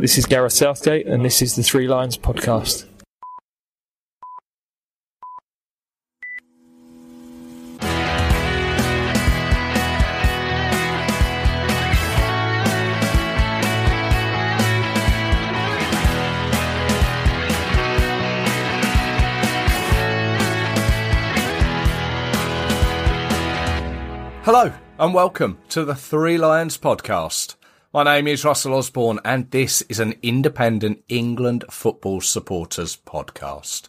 This is Gareth Southgate, and this is the Three Lions podcast. Hello and welcome to the Three Lions podcast. My name is Russell Osborne and this is an independent England football supporters podcast.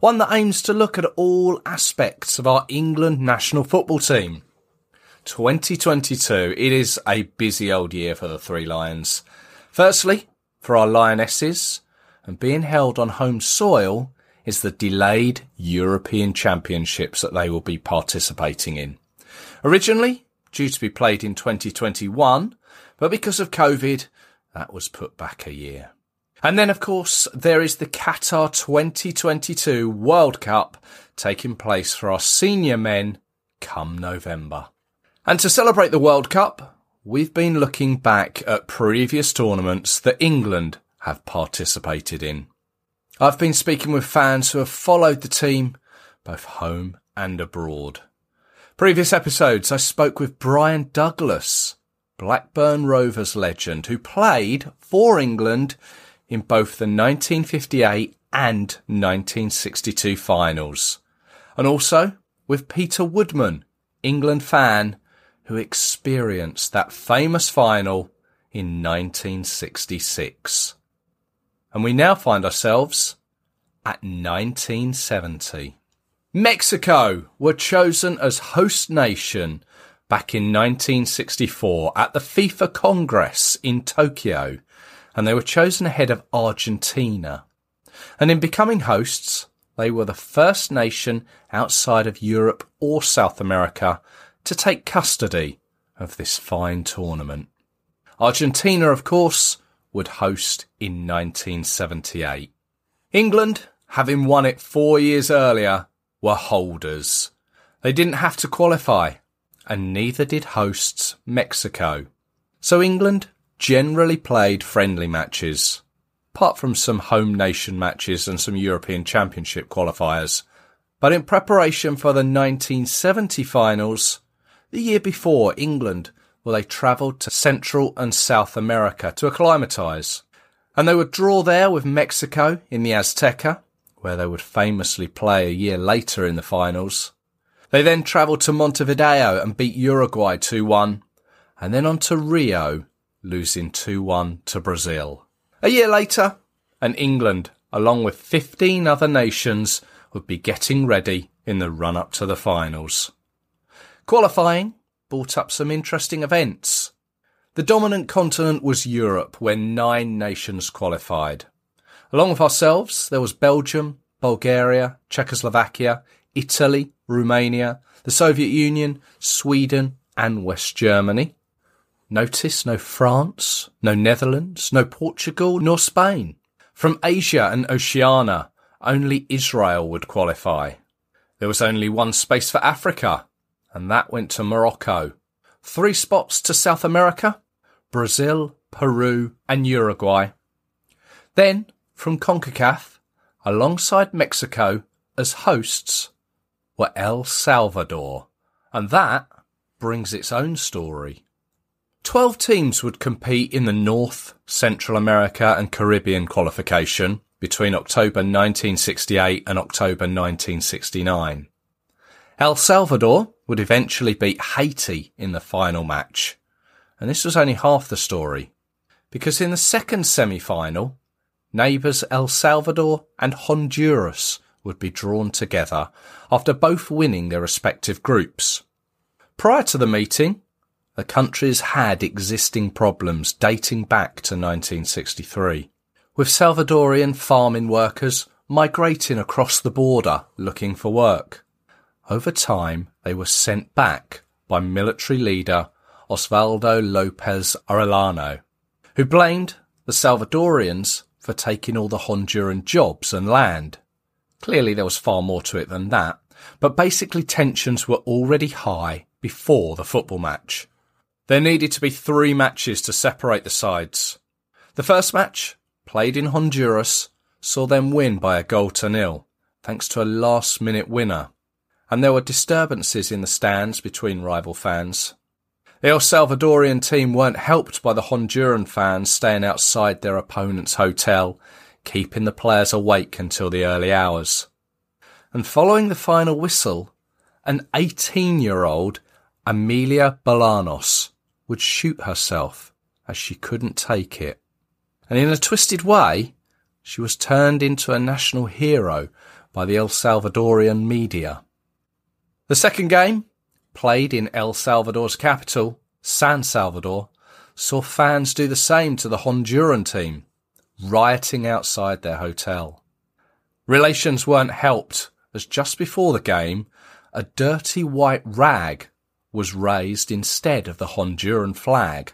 One that aims to look at all aspects of our England national football team. 2022, it is a busy old year for the Three Lions. Firstly, for our Lionesses, and being held on home soil is the delayed European Championships that they will be participating in. Originally due to be played in 2021, but because of COVID, that was put back a year. And then, of course, there is the Qatar 2022 World Cup taking place for our senior men come November. And to celebrate the World Cup, we've been looking back at previous tournaments that England have participated in. I've been speaking with fans who have followed the team both home and abroad. Previous episodes, I spoke with Bryan Douglas, Blackburn Rovers legend, who played for England in both the 1958 and 1962 finals. And also with Peter Woodman, England fan, who experienced that famous final in 1966. And we now find ourselves at 1970. Mexico were chosen as host nation back in 1964 at the FIFA Congress in Tokyo, and they were chosen ahead of Argentina. And in becoming hosts, they were the first nation outside of Europe or South America to take custody of this fine tournament. Argentina, of course, would host in 1978. England, having won it four years earlier, were holders. They didn't have to qualify, and neither did hosts Mexico. So England generally played friendly matches, apart from some home nation matches and some European Championship qualifiers. But in preparation for the 1970 finals, the year before England, well, they travelled to Central and South America to acclimatise. And they would draw there with Mexico in the Azteca, where they would famously play a year later in the finals. They then travelled to Montevideo and beat Uruguay 2-1, and then on to Rio, losing 2-1 to Brazil. A year later, and England, along with 15 other nations, would be getting ready in the run-up to the finals. Qualifying brought up some interesting events. The dominant continent was Europe, where nine nations qualified. Along with ourselves, there was Belgium, Bulgaria, Czechoslovakia, Italy, Romania, the Soviet Union, Sweden, and West Germany. Notice no France, no Netherlands, no Portugal, nor Spain. From Asia and Oceania, only Israel would qualify. There was only one space for Africa, and that went to Morocco. Three spots to South America, Brazil, Peru, and Uruguay. Then from CONCACAF, alongside Mexico as hosts, were El Salvador, and that brings its own story. Twelve teams would compete in the North, Central America and Caribbean qualification between October 1968 and October 1969. El Salvador would eventually beat Haiti in the final match. And this was only half the story, because in the second semi-final, neighbours El Salvador and Honduras would be drawn together after both winning their respective groups. Prior to the meeting, the countries had existing problems dating back to 1963, with Salvadorian farming workers migrating across the border looking for work. Over time, they were sent back by military leader Osvaldo Lopez Arellano, who blamed the Salvadorians for taking all the Honduran jobs and land. Clearly there was far more to it than that, but basically tensions were already high before the football match. There needed to be three matches to separate the sides. The first match, played in Honduras, saw them win by a goal to nil, thanks to a last minute winner. And there were disturbances in the stands between rival fans. The El Salvadorian team weren't helped by the Honduran fans staying outside their opponent's hotel, keeping the players awake until the early hours. And following the final whistle, an 18 year old Amelia Bolanos would shoot herself as she couldn't take it. And in a twisted way, she was turned into a national hero by the El Salvadorian media. The second game played in El Salvador's capital, San Salvador, saw fans do the same to the Honduran team, rioting outside their hotel. Relations weren't helped as just before the game, a dirty white rag was raised instead of the Honduran flag.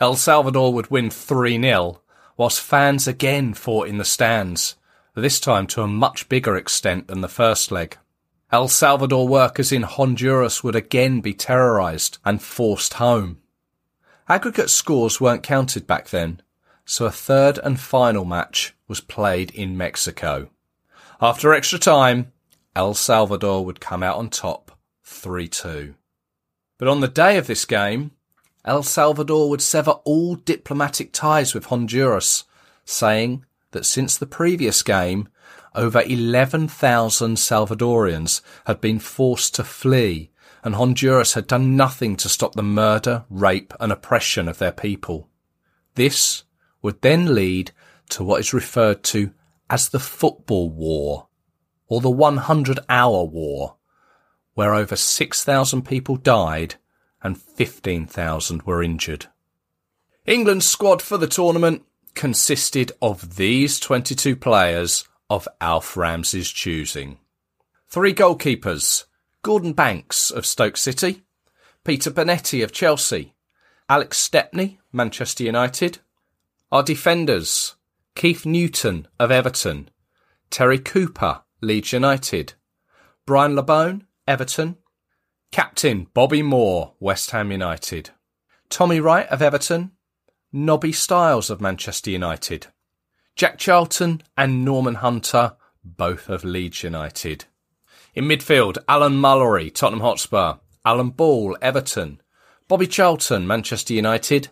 El Salvador would win 3 0, whilst fans again fought in the stands, this time to a much bigger extent than the first leg. El Salvador workers in Honduras would again be terrorised and forced home. Aggregate scores weren't counted back then, so a third and final match was played in Mexico. After extra time, El Salvador would come out on top 3-2. But on the day of this game, El Salvador would sever all diplomatic ties with Honduras, saying that since the previous game, over 11,000 Salvadorians had been forced to flee, and Honduras had done nothing to stop the murder, rape, and oppression of their people. This would then lead to what is referred to as the Football War, or the 100 Hour War, where over 6,000 people died and 15,000 were injured. England's squad for the tournament consisted of these 22 players of Alf Ramsey's choosing. Three goalkeepers Gordon Banks of Stoke City, Peter Bonetti of Chelsea, Alex Stepney, Manchester United. Our defenders Keith Newton of Everton, Terry Cooper, Leeds United, Brian Labone, Everton, Captain Bobby Moore, West Ham United, Tommy Wright of Everton, Nobby Stiles of Manchester United, Jack Charlton and Norman Hunter, both of Leeds United. In midfield, Alan Mullery, Tottenham Hotspur, Alan Ball, Everton, Bobby Charlton, Manchester United,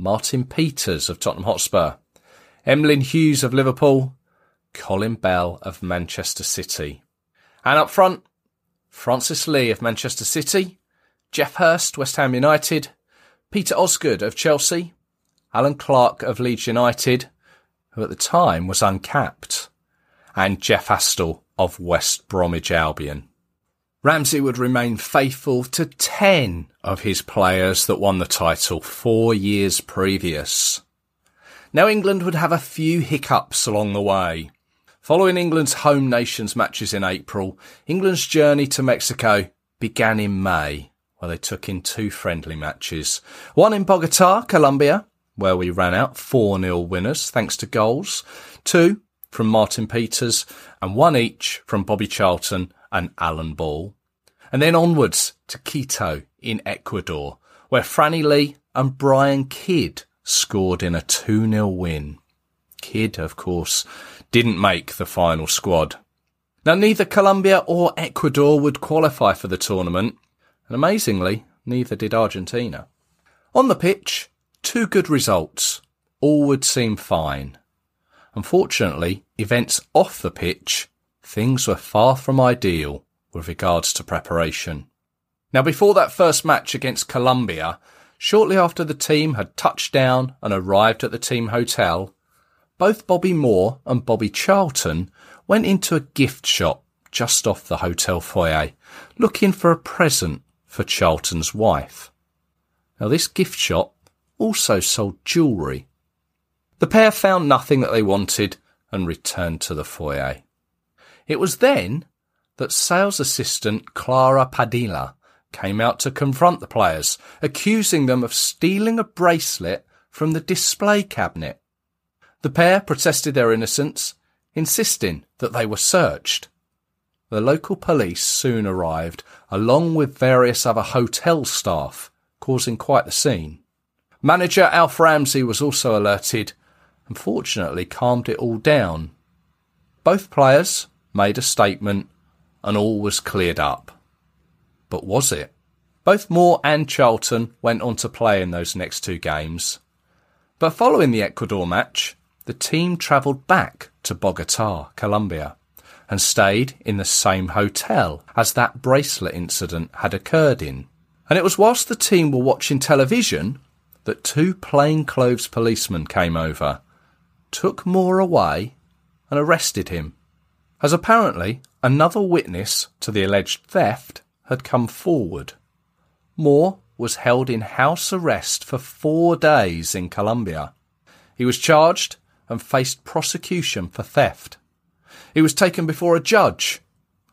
Martin Peters of Tottenham Hotspur, Emlyn Hughes of Liverpool, Colin Bell of Manchester City. And up front, Francis Lee of Manchester City, Geoff Hurst, West Ham United, Peter Osgood of Chelsea, Allan Clarke of Leeds United, who at the time was uncapped, and Jeff Astle of West Bromwich Albion. Ramsey would remain faithful to 10 of his players that won the title four years previous. Now England would have a few hiccups along the way. Following England's home nations matches in April, England's journey to Mexico began in May, where they took in two friendly matches. One in Bogota, Colombia, where we ran out 4-0 winners thanks to goals. Two from Martin Peters and one each from Bobby Charlton and Alan Ball. And then onwards to Quito in Ecuador, where Franny Lee and Brian Kidd scored in a 2-0 win. Kidd, of course, didn't make the final squad. Now neither Colombia or Ecuador would qualify for the tournament, and amazingly, neither did Argentina. On the pitch, Two good results. All would seem fine. Unfortunately, events off the pitch, things were far from ideal with regards to preparation. Now, before that first match against Colombia, shortly after the team had touched down and arrived at the team hotel, both Bobby Moore and Bobby Charlton went into a gift shop just off the hotel foyer, looking for a present for Charlton's wife. Now, this gift shop also sold jewellery. The pair found nothing that they wanted and returned to the foyer. It was then that sales assistant Clara Padilla came out to confront the players, accusing them of stealing a bracelet from the display cabinet. The pair protested their innocence, insisting that they were searched. The local police soon arrived, along with various other hotel staff, causing quite the scene. Manager Alf Ramsey was also alerted and fortunately calmed it all down. Both players made a statement and all was cleared up. But was it? Both Moore and Charlton went on to play in those next two games. But following the Ecuador match, the team travelled back to Bogota, Colombia, and stayed in the same hotel as that bracelet incident had occurred in. And it was whilst the team were watching television that two plainclothes policemen came over, took Moore away, and arrested him, as apparently another witness to the alleged theft had come forward. Moore was held in house arrest for four days in Colombia. He was charged and faced prosecution for theft. He was taken before a judge,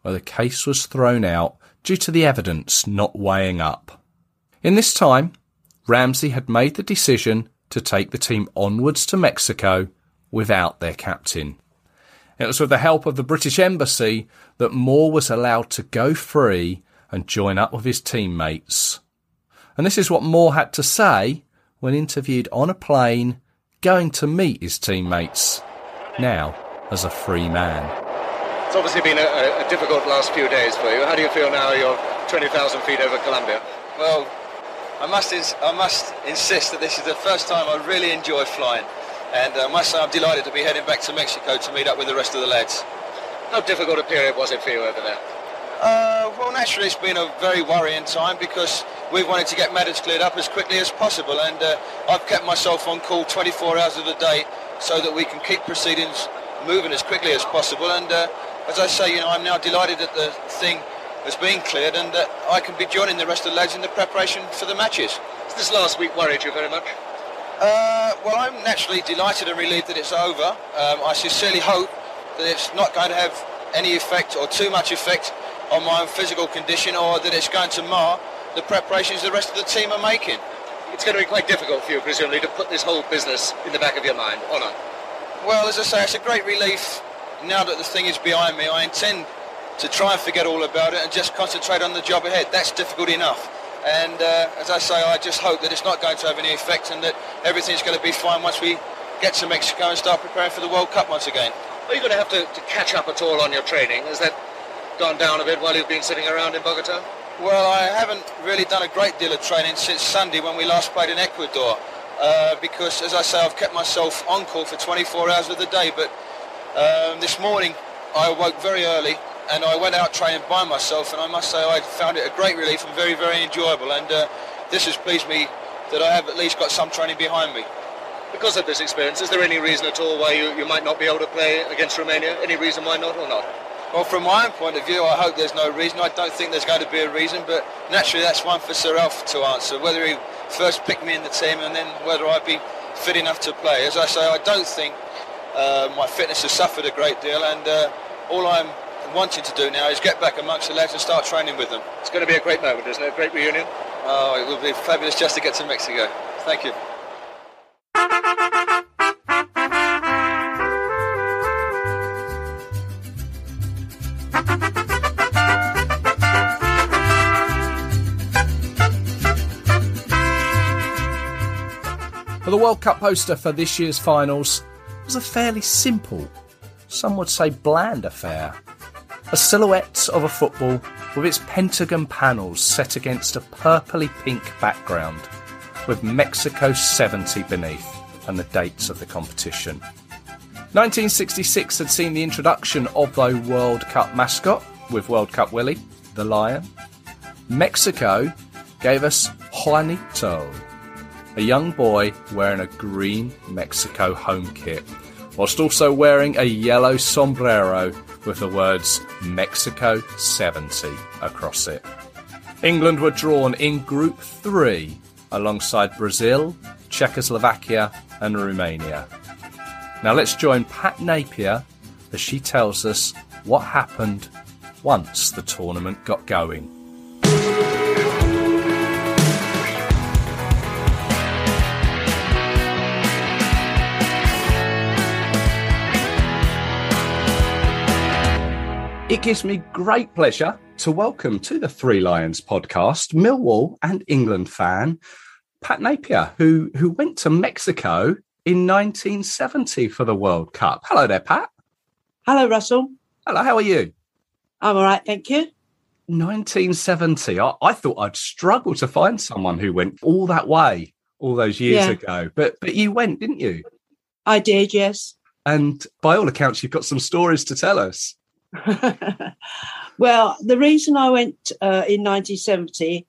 where the case was thrown out due to the evidence not weighing up. In this time, Ramsey had made the decision to take the team onwards to Mexico without their captain. It was with the help of the British Embassy that Moore was allowed to go free and join up with his teammates. And this is what Moore had to say when interviewed on a plane going to meet his teammates, now as a free man. It's obviously been a, a difficult last few days for you. How do you feel now you're 20,000 feet over Colombia? Well, I must, ins- I must insist that this is the first time I really enjoy flying. And uh, I must say I'm delighted to be heading back to Mexico to meet up with the rest of the lads. How difficult a period was it for you over there? Uh, well, naturally, it's been a very worrying time because we've wanted to get matters cleared up as quickly as possible, and uh, I've kept myself on call 24 hours of the day so that we can keep proceedings moving as quickly as possible. And uh, as I say, you know, I'm now delighted that the thing has been cleared and that I can be joining the rest of the lads in the preparation for the matches. Has this last week worried you very much? Uh, well, I'm naturally delighted and relieved that it's over. Um, I sincerely hope that it's not going to have any effect or too much effect on my own physical condition or that it's going to mar the preparations the rest of the team are making. It's going to be quite difficult for you, presumably, to put this whole business in the back of your mind, or not? Well, as I say, it's a great relief now that the thing is behind me. I intend to try and forget all about it and just concentrate on the job ahead. That's difficult enough. And uh, as I say, I just hope that it's not going to have any effect and that everything's going to be fine once we get to Mexico and start preparing for the World Cup once again. Are you going to have to, to catch up at all on your training? Has that gone down a bit while you've been sitting around in Bogota? Well, I haven't really done a great deal of training since Sunday when we last played in Ecuador. Uh, because, as I say, I've kept myself on call for 24 hours of the day. But um, this morning, I awoke very early and I went out training by myself. And I must say, I found it a great relief and very, very enjoyable. And uh, this has pleased me that I have at least got some training behind me. Because of this experience, is there any reason at all why you, you might not be able to play against Romania? Any reason why not or not? Well, from my own point of view, I hope there's no reason. I don't think there's going to be a reason, but naturally that's one for Sir Alf to answer. Whether he first picked me in the team and then whether I'd be fit enough to play. As I say, I don't think uh, my fitness has suffered a great deal, and uh, all I'm wanting to do now is get back amongst the lads and start training with them. It's going to be a great moment, isn't it? A great reunion. Oh, it will be fabulous just to get to Mexico. Thank you. But the World Cup poster for this year's finals was a fairly simple, some would say bland affair. A silhouette of a football with its pentagon panels set against a purpley pink background, with Mexico 70 beneath and the dates of the competition. 1966 had seen the introduction of the World Cup mascot with World Cup Willie, the lion. Mexico gave us Juanito, a young boy wearing a green Mexico home kit, whilst also wearing a yellow sombrero with the words Mexico 70 across it. England were drawn in Group 3 alongside Brazil, Czechoslovakia, and Romania. Now let's join Pat Napier as she tells us what happened once the tournament got going. It gives me great pleasure to welcome to the Three Lions podcast Millwall and England fan Pat Napier, who who went to Mexico in 1970 for the World Cup. Hello there, Pat. Hello, Russell. Hello, how are you? I'm all right, thank you. 1970. I, I thought I'd struggle to find someone who went all that way all those years Yeah. ago, but but you went, didn't you? I did, yes. And by all accounts, you've got some stories to tell us. well, the reason I went uh, in 1970,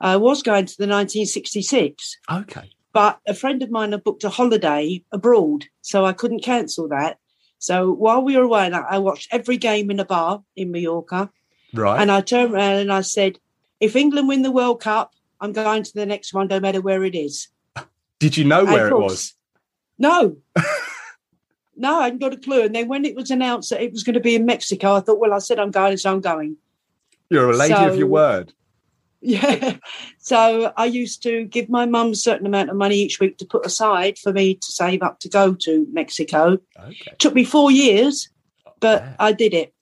I was going to the 1966, Okay. but a friend of mine had booked a holiday abroad, so I couldn't cancel that. So while we were away, I watched every game in a bar in Mallorca, Right. and I turned around and I said, "If England win the World Cup, I'm going to the next one, no matter where it is." Did you know where it was? No. no, I hadn't got a clue. And then when it was announced that it was going to be in Mexico, I thought, well, I said I'm going, so I'm going. You're a lady of your word. Yeah. So I used to give my mum a certain amount of money each week to put aside for me to save up to go to Mexico. Okay. Took me four years, oh, but Yeah. I did it.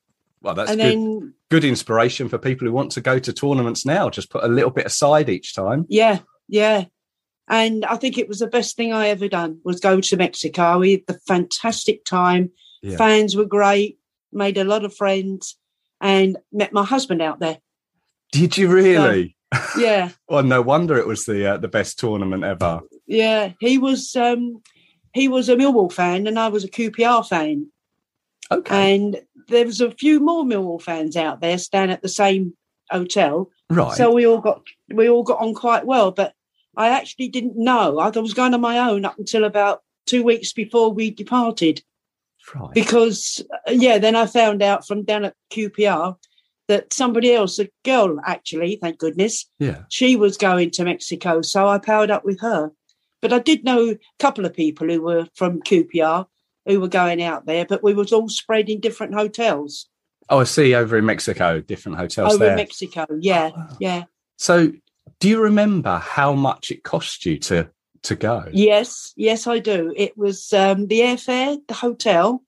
Well, that's and good. then, good inspiration for people who want to go to tournaments now. Just put a little bit aside each time. yeah, yeah. And I think it was the best thing I ever done was go to Mexico. We had the fantastic time. Yeah. Fans were great, made a lot of friends, and met my husband out there. Did you really? Yeah, well, no wonder it was the uh, the best tournament ever. yeah. He was um he was a Millwall fan and I was a QPR fan. Okay. And there was a few more Millwall fans out there staying at the same hotel. right. So we all got we all got on quite well. But I actually didn't know. I was going on my own up until about two weeks before we departed. right. Because uh, yeah, then I found out from down at QPR that somebody else, a girl actually, thank goodness, yeah. she was going to Mexico, so I powered up with her. But I did know a couple of people who were from QPR who were going out there, but we was all spread in different hotels Oh, I see. Over in Mexico, different hotels over there. in Mexico. Yeah, Oh, wow. yeah, So, do you remember how much it cost you to to go? yes, yes, I do. It was um, the airfare, the hotel,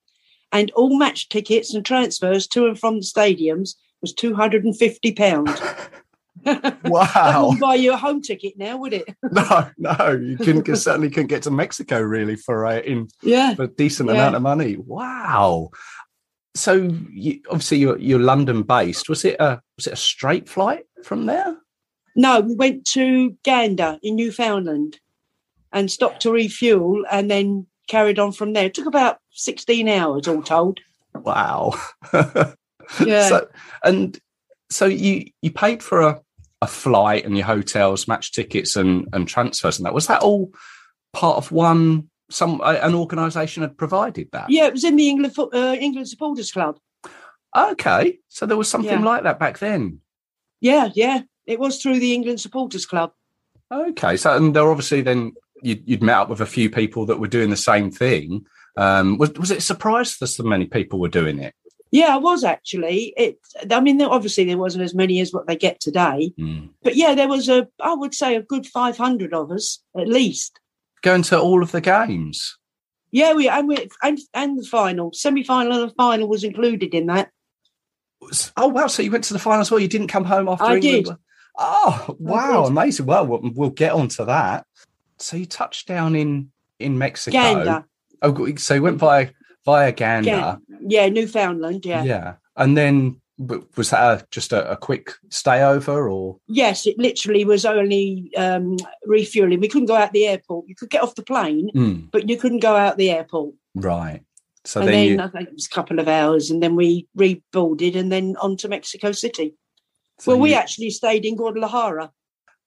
and all match tickets and transfers to and from the stadiums was two hundred and fifty pound. That Wow. buy you a home ticket now, would it? no, no, you couldn't certainly couldn't get to Mexico really for a in Yeah, for a decent Yeah. amount of money. Wow. So, you, obviously, you're you're London based. Was it a was it a straight flight from there? No, we went to Gander in Newfoundland and stopped to refuel and then carried on from there. It took about 16 hours all told. Wow. Yeah. So, and so you you paid for a, a flight and your hotels, match tickets, and and transfers, and that was that all part of one. Some an organisation had provided that. yeah, it was in the England uh, England Supporters Club. Okay, so there was something Yeah. like that back then. Yeah, yeah. It was through the England Supporters Club. Okay, so and there obviously then you'd, you'd met up with a few people that were doing the same thing. Um, was was it a surprise that so many people were doing it? Yeah, I was actually. It. I mean, obviously there wasn't as many as what they get today, but yeah, there was a. I would say a good 500 of us at least. Going to all of the games. Yeah, we and we and, and the final, semi final, and the final was included in that. Oh wow! So you went to the final as well. You didn't come home after I England. did. Oh wow! did. Amazing. Well, we'll we'll get on to that. So you touched down in in Mexico. Gander. Oh, so you went via via Gander. Gan- yeah, Newfoundland. Yeah. Yeah. And then was that a, just a, a quick stay over, or Yes, it literally was only um, refueling. We couldn't go out the airport. You could get off the plane, Hmm, but you couldn't go out the airport. right? So and then, then you, I think it was a couple of hours, and then we reboarded and then on to Mexico City. So well, we you- actually stayed in Guadalajara.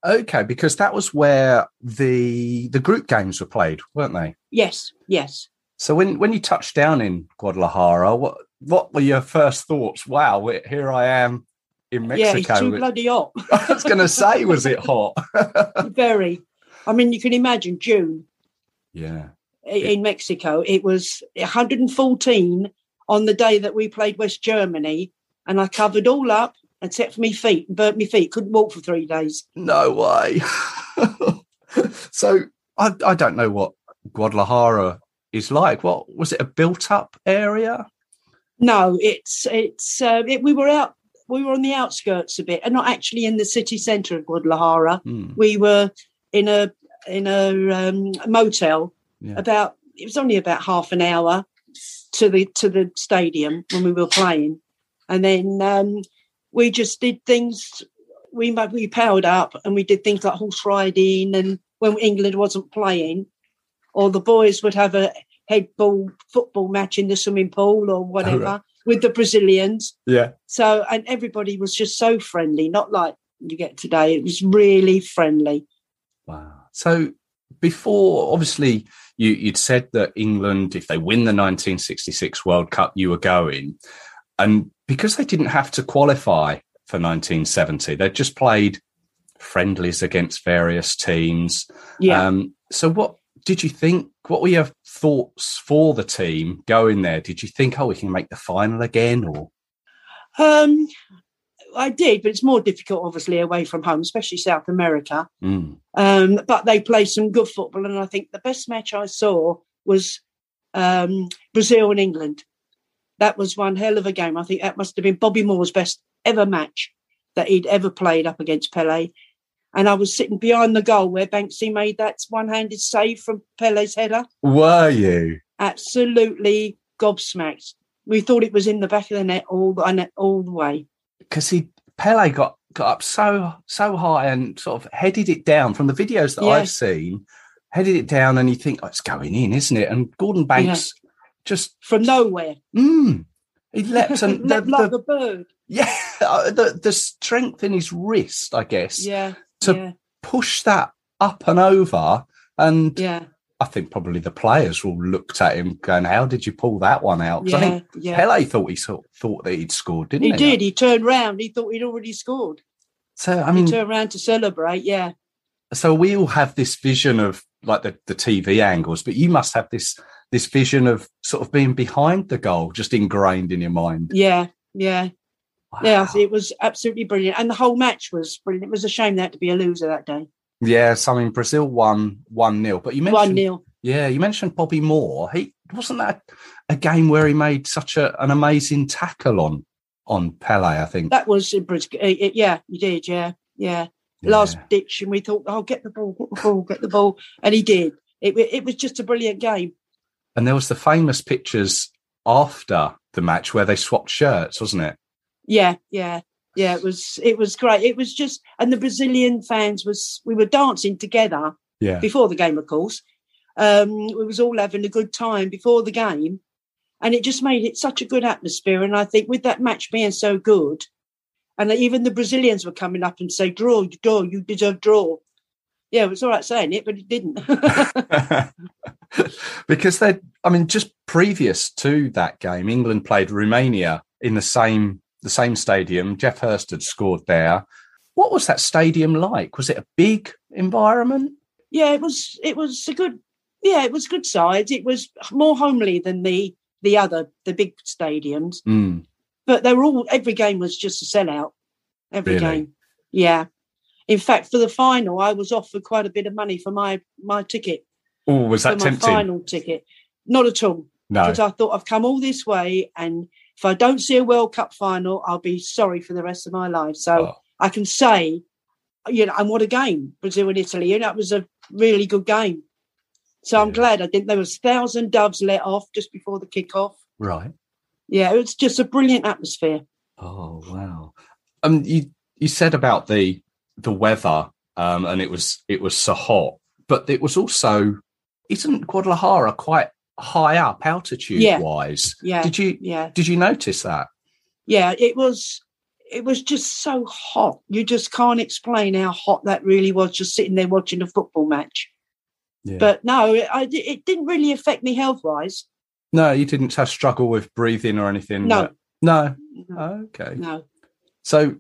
okay because that was where the the group games were played, weren't they? Yes, yes. So when when you touched down in Guadalajara, what what were your first thoughts? Wow, here I am in Mexico. Yeah, it's too bloody hot. I was going to say, was it hot? Very. I mean, you can imagine June yeah. in Mexico. It was 114 on the day that we played West Germany, and I covered all up except for my feet and burnt my feet. Couldn't walk for three days. No way. so I I don't know what Guadalajara is like. What was it? A built up area? No, it's it's uh, it, we were out. We were on the outskirts a bit, and not actually in the city centre of Guadalajara. Hmm. We were in a in a um, motel. Yeah. About it was only about half an hour to the to the stadium when we were playing, and then um, we just did things. We we powered up and we did things like horse riding, and when England wasn't playing, or the boys would have a head ball football match in the swimming pool or whatever right. with the Brazilians. Yeah. So, and everybody was just so friendly, not like you get today. It was really friendly. Wow. So before, obviously, you, you'd said that England, if they win the 1966 World Cup, you were going. And because they didn't have to qualify for 1970, they just played friendlies against various teams. Yeah. Um, so what did you think? What were your thoughts for the team going there? Did you think, oh, we can make the final again? Or Um, I did, but it's more difficult, obviously, away from home, especially South America. Mm, Um, but they played some good football, and I think the best match I saw was um, Brazil and England. That was one hell of a game. I think that must have been Bobby Moore's best ever match that he'd ever played up against Pele. And I was sitting behind the goal where Banksy made that one-handed save from Pele's header. were you? Absolutely gobsmacked. We thought it was in the back of the net all the all the way. because he Pele got got up so so high and sort of headed it down from the videos that Yeah. I've seen, headed it down, and you think oh, it's going in, isn't it? And Gordon Banks just From nowhere, mm, he leapt and the, Leapt like the- a bird. yeah uh, the the strength in his wrist, I guess, Yeah, to yeah, push that up and over. And yeah, I think probably the players all looked at him going, "How did you pull that one out?" 'Cause I yeah, think yeah. Pele thought he sort thought that he'd scored, didn't He he? did. He turned round. He thought he'd already scored. So I mean, he turned round to celebrate. Yeah, so we all have this vision of like the, the TV angles, but you must have this this vision of sort of being behind the goal, just ingrained in your mind. yeah, yeah, Wow. yeah. It was absolutely brilliant, and the whole match was brilliant. It was a shame had to be a loser that day. Yeah, so I mean Brazil won one 0 but you mentioned One mentioned 0 yeah, you mentioned Bobby Moore. He wasn't that a game where he made such a, an amazing tackle on on Pele. I think. That was in Bris- uh, uh, Yeah, you did. Yeah, yeah. Last ditch, and we thought, "Oh, get the ball, get the ball, get the ball," and he did. It, it was just a brilliant game. And there was the famous pictures after the match where they swapped shirts, wasn't it? Yeah, yeah, yeah. It was it was great. It was just, and the Brazilian fans was we were dancing together Yeah. before the game, of course. Um, we was all having a good time before the game, and it just made it such a good atmosphere. And I think with that match being so good, and even the Brazilians were coming up and say, "Draw, you draw, you deserve draw." Yeah, it was all right saying it, but it didn't. because they I mean just previous to that game England played Romania in the same the same stadium Geoff Hurst had scored there what was that stadium like was it a big environment yeah, it was it was a good yeah, it was good size. It was more homely than the the other the big stadiums. mm. but they were all every game was just a sellout every Really? game yeah in fact for the final i was offered quite a bit of money for my my ticket. Oh was that my tempting? final ticket. Not at all. No. Because i thought i've come all this way and if i don't see a world cup final i'll be sorry for the rest of my life. So Oh. i can say you know and what a game brazil and italy. And that was a really good game. So i'm Yeah. glad. I didn't there was thousand doves let off just before the kick-off. Right. Yeah it was just a brilliant atmosphere. Oh wow. Um you you said about the the weather um and it was it was so hot but it was also isn't Guadalajara quite high up altitude Yeah. wise yeah did you yeah did you notice that yeah it was it was just so hot you just can't explain how hot that really was just sitting there watching a football match yeah. but no it, I, it didn't really affect me health wise No, you didn't have struggle with breathing or anything. No. but- no. no, Okay. no. So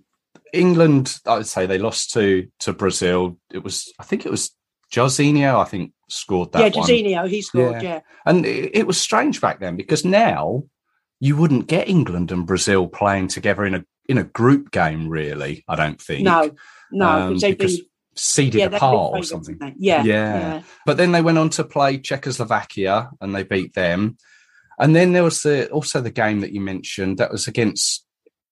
England, I would say they lost to to Brazil. It was, I think it was Jorginho. I think scored that yeah one. Jorginho, he scored Yeah. yeah. and it, it was strange back then because now you wouldn't get England and Brazil playing together in a in a group game. Really, I don't think. no no Um, because they'd be seeded yeah, apart or something. yeah Yeah. yeah But then they went on to play Czechoslovakia and they beat them. And then there was the also the game that you mentioned that was against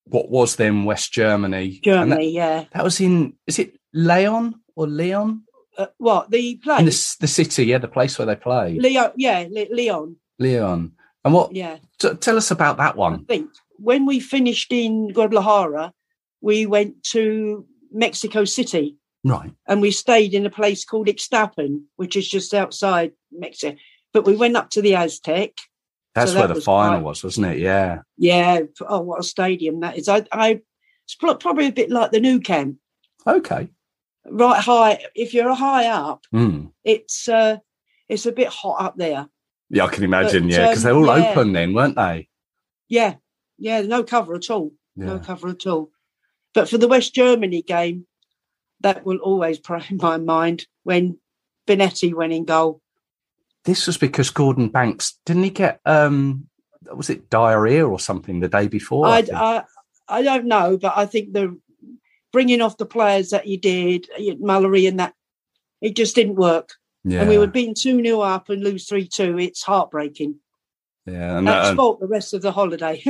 what was then West Germany. Germany yeah that, that was in is it Leon or Leon? Uh, what the place? the, the city, yeah, the place where they play. Leon, yeah, Le- Leon, Leon. And what? yeah. T- tell us about that I one. think when we finished in Guadalajara, we went to Mexico City Right. and we stayed in a place called Ixtapan, which is just outside Mexico. But we went up to the Aztec. That's So where that the final quite- was, wasn't it? Yeah. Yeah. Oh, what a stadium that is! I, I it's probably a bit like the new camp, Okay. right high. If you're high up, Hmm. it's uh, it's a bit hot up there. Yeah, I can imagine. But, yeah, because they're um, all yeah. open then, weren't they? Yeah, yeah, no cover at all. No cover at all. But for the West Germany game, that will always play in my mind when Bonetti went in goal. This was because Gordon Banks didn't he get um was it diarrhea or something the day before? I I. I I don't know, but I think the bringing off the players that you did, Mullery and that, it just didn't work. yeah. And we were being 2 0 up and lose 3 2. It's heartbreaking. yeah. And, That uh, spoilt the rest of the holiday.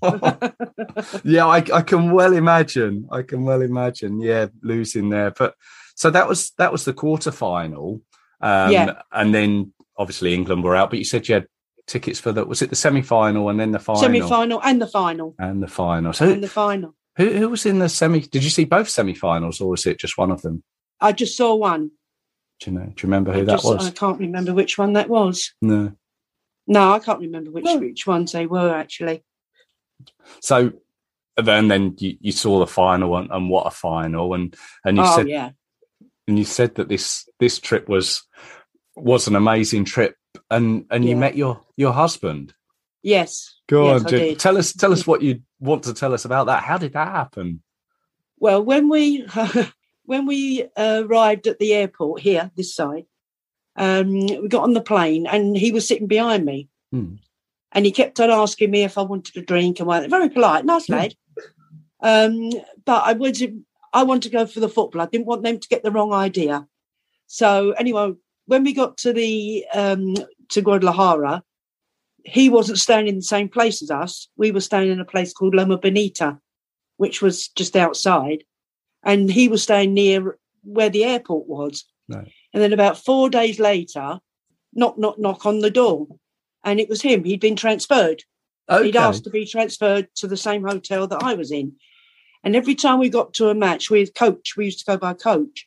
yeah, I, I can well imagine. I can well imagine. Yeah, losing there. But so that was that was the quarter final. Um, Yeah. and then obviously England were out. But you said you had tickets for the was it the semi final and then the final Semi final and the final. and the final. So And the final. who who was in the semi? Did you see both semi finals or was it just one of them? I just saw one. Do you know? Do you remember who I that just- was? I can't remember which one that was. No. No, I can't remember which No. which ones they were actually. So then then you, you saw the final and, and what a final and and you oh said yeah, and you said that this this trip was was an amazing trip and and you met your your husband yes. go yes, on I Jim. did. tell us tell us what you want to tell us about that how did that happen Well, when we when we uh, arrived at the airport here, this side, um, we got on the plane, and he was sitting behind me, Hmm. and he kept on asking me if I wanted a drink and what. Very polite, nice Yeah. lad. Um, but I was I wanted to go for the football. I didn't want them to get the wrong idea. So anyway, when we got to the um, to Guadalajara, he wasn't staying in the same place as us. We were staying in a place called Loma Bonita, which was just outside, and he was staying near where the airport was. Right. And then about four days later, knock, knock, knock on the door, and it was him. He'd been transferred. He'd asked to be transferred to the same hotel that I was in. And every time we got to a match with coach, we used to go by coach.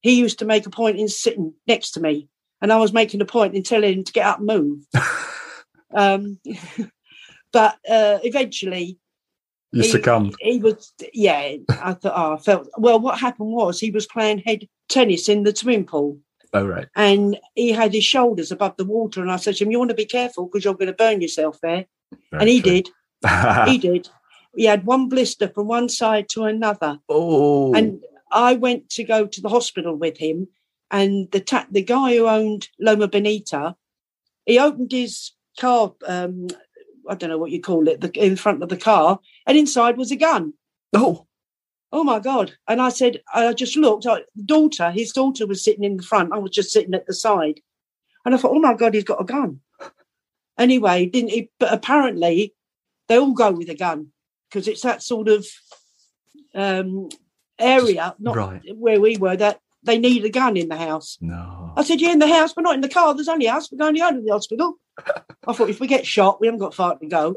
He used to make a point in sitting next to me, and I was making a point in telling him to get up and move. um, but uh, eventually, you he- succumbed He was, yeah. I thought, oh, I felt. Well, what happened was he was playing head tennis in the swimming pool, oh right and he had his shoulders above the water. And I said to him, "You want to be careful because you're going to burn yourself there." and he did. he did. He had one blister from one side to another, oh and I went to go to the hospital with him. And the ta- the guy who owned Loma Bonita, he opened his car. Um, I don't know what you call it, the, in front of the car, and inside was a gun. oh Oh my god! And I said, I just looked. I, daughter, his daughter was sitting in the front. I was just sitting at the side, and I thought, oh my god, he's got a gun. Anyway, didn't he? But apparently, they all go with a gun because it's that sort of um, area, not Right. where we were, that they need a gun in the house. no I said, "Yeah, in the house, but not in the car. There's only us. We're going to go to the hospital." I thought, if we get shot, we haven't got far to go.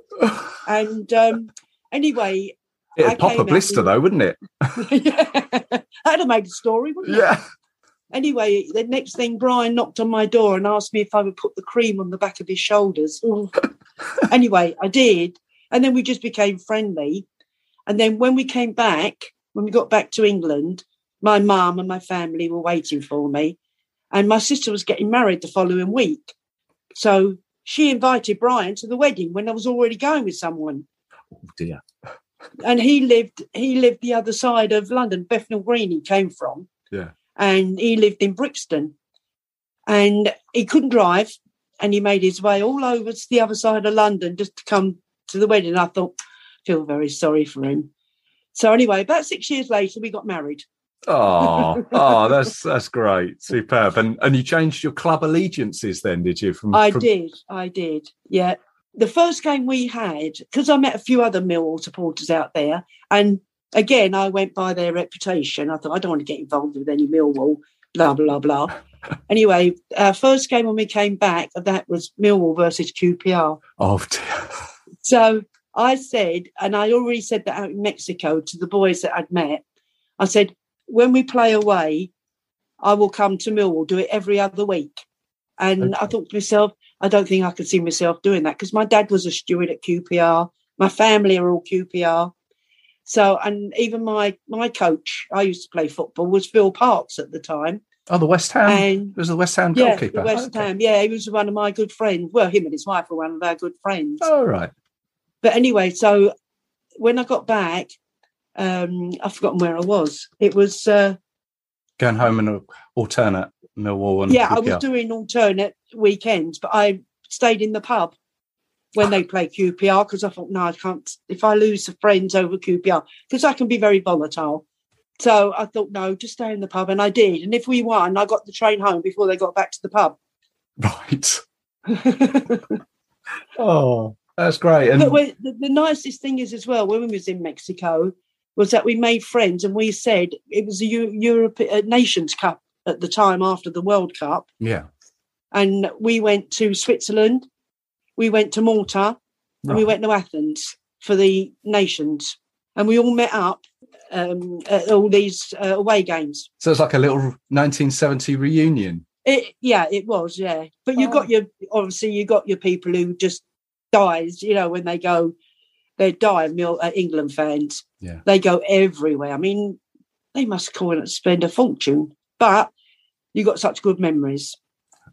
And um, anyway, it'd pop a blister though wouldn't it that'd have made the story, wouldn't it? yeah Anyway, the next thing, Brian knocked on my door and asked me if I would put the cream on the back of his shoulders. Anyway, I did. And then we just became friendly. And then when we came back, when we got back to England, my mum and my family were waiting for me. And my sister was getting married the following week. So she invited Brian to the wedding when I was already going with someone. oh dear And he lived he lived the other side of London, Bethnal Green he came from. Yeah. And he lived in Brixton. And he couldn't drive and he made his way all over to the other side of London just to come to the wedding. I thought, feel very sorry for him. So anyway, about six years later, we got married. oh oh that's that's great superb and and you changed your club allegiances then did you from I from- did, I did. Yeah. The first game we had, because I met a few other Millwall supporters out there, and again, I went by their reputation. I thought I don't want to get involved with any Millwall, blah blah blah. anyway, our first game when we came back, that was Millwall versus QPR. Oh dear. So I said, and I already said that out in Mexico to the boys that I'd met. I said, when we play away, I will come to Millwall, do it every other week. And I thought to myself, I don't think I could see myself doing that because my dad was a steward at QPR. My family are all QPR. So, and even my my coach, I used to play football, was Phil Parkes at the time. Oh, the West Ham. And- it was the West Ham Yeah, goalkeeper. the West Okay. Ham. Yeah, he was one of my good friends. Well, him and his wife were one of our good friends. Oh right. But anyway, so when I got back, um, I've forgotten where I was. It was uh, Going home and alternate Millwall yeah, I was doing alternate weekends, but I stayed in the pub when they play QPR because I thought, no, I can't. If I lose the friends over QPR, because I can be very volatile. So I thought, no, just stay in the pub, and I did. And if we won, I got the train home before they got back to the pub. Right. Oh, that's great. And But the, the nicest thing is as well when we was in Mexico was that we made friends and we said it was the Eu- Europe uh, Nations Cup at the time after the World Cup, yeah. and we went to Switzerland, we went to Malta, and we went to Athens for the Nations, and we all met up um, at all these uh, away games. So it's like a little 1970 reunion. It, yeah, it was, yeah. But you Oh. got your obviously you got your people who just dies, you know, when they go, they die. Mil- uh, England fans, Yeah. they go everywhere. I mean, they must call it spend a fortune, but you got such good memories.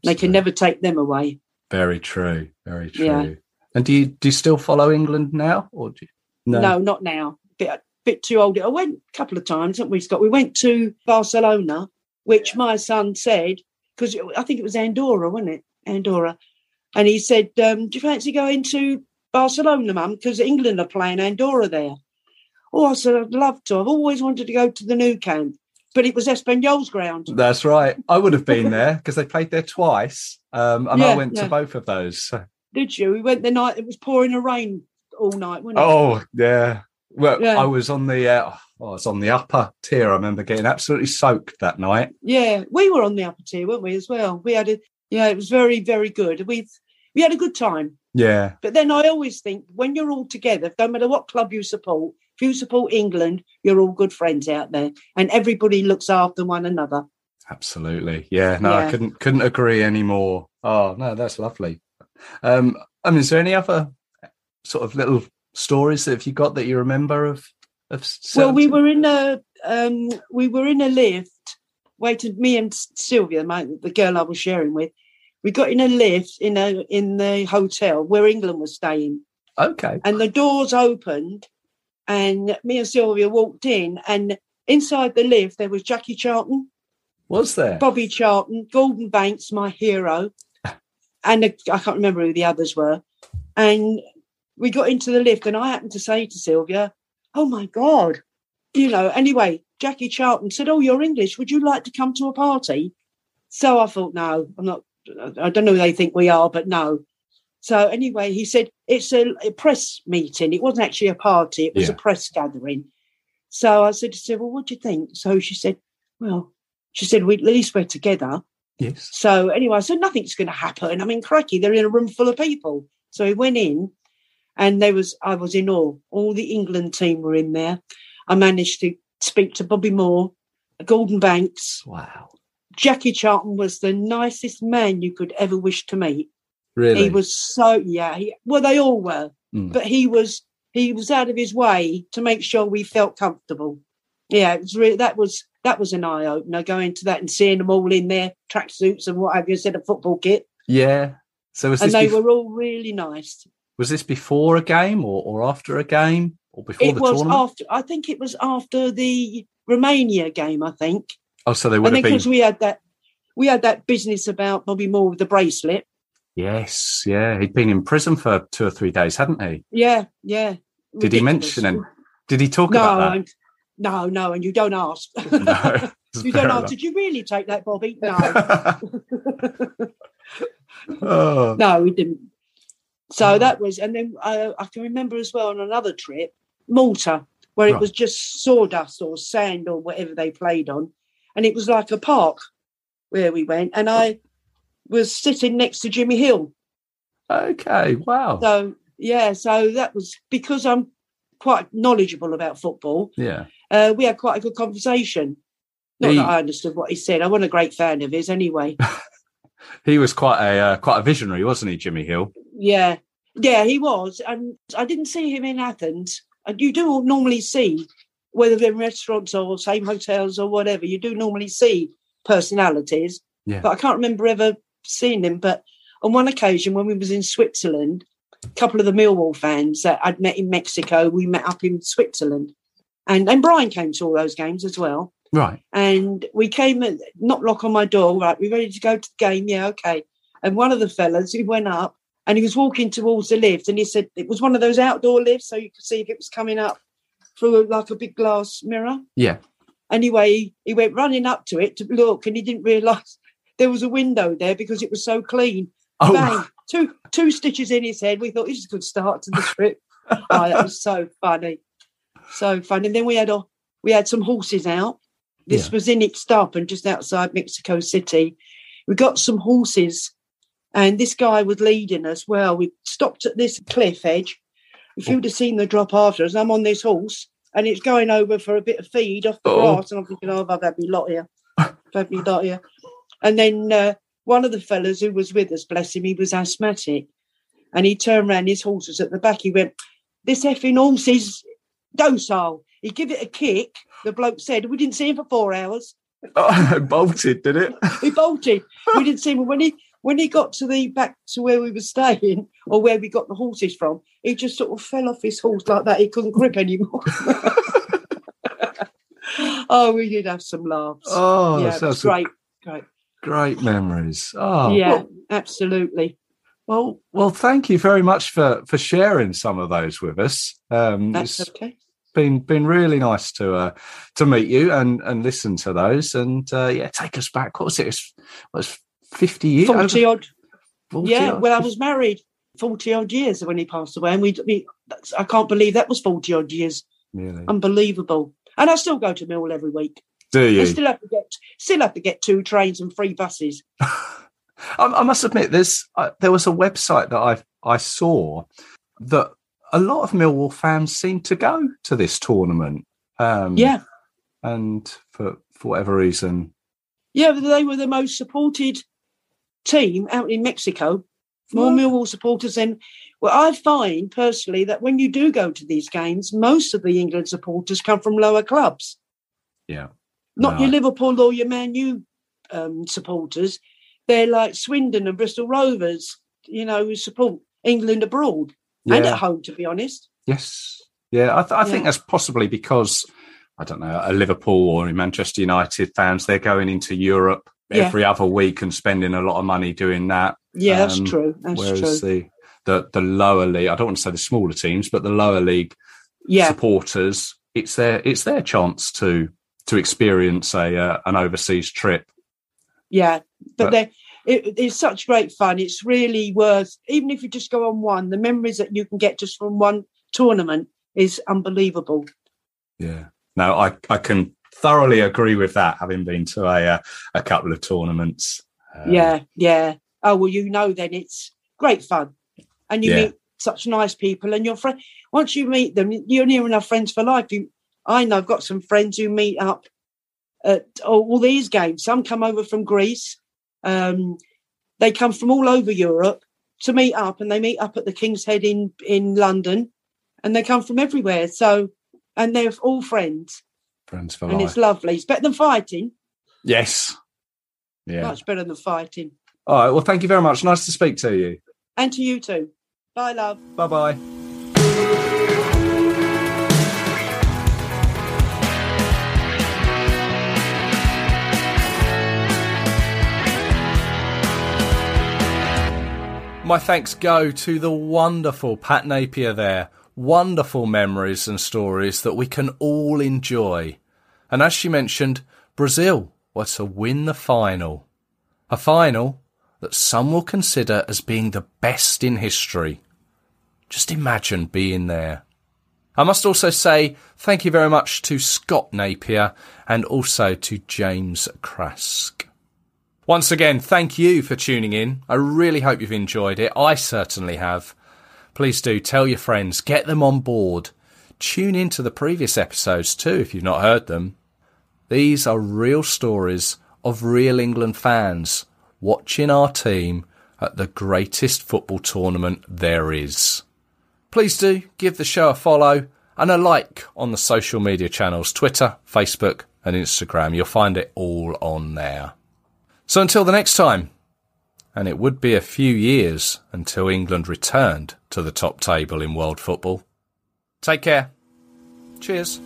They can never take them away. Very true. Very true. Yeah. And do you do you still follow England now, or do you, No, not now. Bit bit too old. I went a couple of times, haven't we, Scott? We went to Barcelona, which my son said because I think it was Andorra, wasn't it? Andorra, and he said, um, "Do you fancy going to Barcelona, Mum? Because England are playing Andorra there." Oh, I said, "I'd love to. I've always wanted to go to the Nou Camp, but it was Espanyol's ground." That's right. I would have been there because they played there twice, um, and I went yeah. to both of those. So- Did you? We went the night it was pouring a rain all night, wasn't it? Oh yeah. Well, Yeah. I was on the uh, oh, I was on the upper tier. I remember getting absolutely soaked that night. Yeah, we were on the upper tier, weren't we, as well? We had a yeah, it was very, very good. We we had a good time. Yeah, But then I always think when you're all together, no matter what club you support, if you support England, you're all good friends out there, and everybody looks after one another. absolutely. Yeah, no, I couldn't couldn't agree anymore. Oh no, that's lovely. Um, I mean, is there any other sort of little stories that you got that you remember of? of Well, we were in a um, we were in a lift. Waited me and Sylvia, my, the girl I was sharing with. We got in a lift in a in the hotel where England was staying, okay. and the doors opened, and me and Sylvia walked in, and inside the lift there was Jackie Charlton, Was there? Bobby Charlton, Gordon Banks, my hero, and I I can't remember who the others were. And we got into the lift, and I happened to say to Sylvia, "Oh my God!" You know. Anyway, Jackie Charlton said, "Oh, you're English. Would you like to come to a party?" So I thought, "No, I'm not. I don't know who they think we are, but no." So anyway, he said it's a, a press meeting. It wasn't actually a party; it was Yeah. a press gathering. So I said to well, "What do you think?" So she said, "Well." She said, we, at least we're together. Yes. So anyway, I said, nothing's going to happen. I mean, cracky, they're in a room full of people. So we went in and there was, I was in awe. All the England team were in there. I managed to speak to Bobby Moore, Gordon Banks. Wow. Jackie Charlton was the nicest man you could ever wish to meet. Really? He was so, yeah, he, well, they all were, Mm. but he was, he was out of his way to make sure we felt comfortable. Yeah, it was really, that was, that was an eye opener going to that and seeing them all in their tracksuits and what have you, instead of football kit. Yeah. So was and they were all really nice. was this before a game or, or after a game or before It the was tournament? after, I think it was after the Romania game, I think. oh, so they I would have think because we had that, we had that business about Bobby Moore with the bracelet. Yes, yeah. He'd been in prison for two or three days, hadn't he? Yeah, yeah. Did he mention it? Did he talk No, about and- no, no, and you don't ask. No. you don't ask. enough. Did you really take that, Bobby? No, oh, no, we didn't. So Oh. that was, and then uh, I can remember as well on another trip, Malta, where it was just sawdust or sand or whatever they played on, and it was like a park. where we went, and I was sitting next to Jimmy Hill. Okay, wow. So yeah, so that was because I'm quite knowledgeable about football. yeah. Uh, we had quite a good conversation. Not He- that I understood what he said. I wasn't a great fan of his anyway. He was quite a uh, quite a visionary, wasn't he, Jimmy Hill? yeah, yeah, he was, and I didn't see him in Athens. And you do normally see, whether they're in restaurants or same hotels or whatever, you do normally see personalities. Yeah. But I can't remember ever seeing him. But on one occasion, when we was in Switzerland, a couple of the Millwall fans that I'd met in Mexico, we met up in Switzerland, and and Brian came to all those games as well. Right. And we came and knocked knock on my door. Right, we ready to go to the game? Yeah, okay. And one of the fellas, he went up and he was walking towards the lift, and he said it was one of those outdoor lifts, so you could see if it was coming up through like a big glass mirror. Yeah. Anyway, he, went running up to it to look, and he didn't realise there was a window there because it was so clean. Oh, Bang! Two two stitches in his head. We thought this is a good start to the trip. oh, that was so funny, so funny. And then we had a, we had some horses out. This Yeah. was in Ixtapan, just outside Mexico City. We got some horses, and this guy was leading us. Well, we stopped at this cliff edge. If you'd have seen the drop after us, I'm on this horse, and it's going over for a bit of feed off the Oh. grass, and I'm thinking, oh, I've had me lot here. I've had me lot here. And then uh, one of the fellas who was with us, bless him, he was asthmatic. And he turned round, his horse was at the back. He went, This effing horse is docile. He give it a kick. The bloke said, We didn't see him for four hours. Oh, it bolted, did it? He bolted. we didn't see him. When he when he got to the back to where we were staying or where we got the horses from, he just sort of fell off his horse like that. He couldn't grip anymore. oh, we did have some laughs. Oh, yeah, that sounds great. Great. great memories. Oh, yeah, well, absolutely. well, well, thank you very much for for sharing some of those with us. Um, That's it's okay. been been really nice to uh, to meet you and and listen to those and uh, yeah, take us back. What was it? It was, it was fifty years. 40 odd 40 Yeah, odd? well, I was married 40 odd years when he passed away. And we, we I can't believe that was 40 odd years. Really? Unbelievable. And I still go to Mill every week. Do I you? still have to get still have to get two trains and three buses. I, I must admit, there's uh, there was a website that I I saw that a lot of Millwall fans seem to go to this tournament. Um, Yeah. and for for whatever reason, Yeah, they were the most supported team out in Mexico. More What? Millwall supporters than well, I find personally that when you do go to these games, most of the England supporters come from lower clubs. yeah, not No. your Liverpool or your Man U um, supporters. They're like Swindon and Bristol Rovers, you know, who support England abroad and at home, to be honest. yes, yeah. I, th- I think that's possibly because I don't know a Liverpool or a Manchester United fans. They're going into Europe Yeah. every other week and spending a lot of money doing that. Yeah, that's Um, true. That's whereas true. the the the lower league, I don't want to say the smaller teams, but the lower league Yeah, supporters, it's their it's their chance to to experience a uh, an overseas trip. yeah. But, But- they're, it, it's such great fun. It's really worth, even if you just go on one, the memories that you can get just from one tournament is unbelievable. Yeah, Now I I can thoroughly agree with that. Having been to a uh, a couple of tournaments. Um, yeah, yeah. Oh, well, you know, then it's great fun. And you Yeah. meet such nice people and your friend. Once you meet them, you're near enough friends for life. You, I know I've got some friends who meet up at all all these games. Some come over from Greece. Um, they come from all over Europe to meet up, and they meet up at the King's Head in in London, and they come from everywhere. So, and they're all friends, friends for and life. it's lovely. It's better than fighting. Yes. Yeah. Much better than fighting. All right. Well, thank you very much. Nice to speak to you. And to you too. Bye, love. Bye bye. My thanks go to the wonderful Pat Napier there. Wonderful memories and stories that we can all enjoy. And as she mentioned, Brazil were to win the final. A final that some will consider as being the best in history. Just imagine being there. I must also say thank you very much to Scott Napier and also to James Crask. Once again, thank you for tuning in. I really hope you've enjoyed it. I certainly have. Please do tell your friends, get them on board. Tune in to the previous episodes too if you've not heard them. These are real stories of real England fans watching our team at the greatest football tournament there is. Please do give the show a follow and a like on the social media channels Twitter, Facebook, and Instagram. You'll find it all on there. So until the next time, and it would be a few years until England returned to the top table in world football. Take care. Cheers.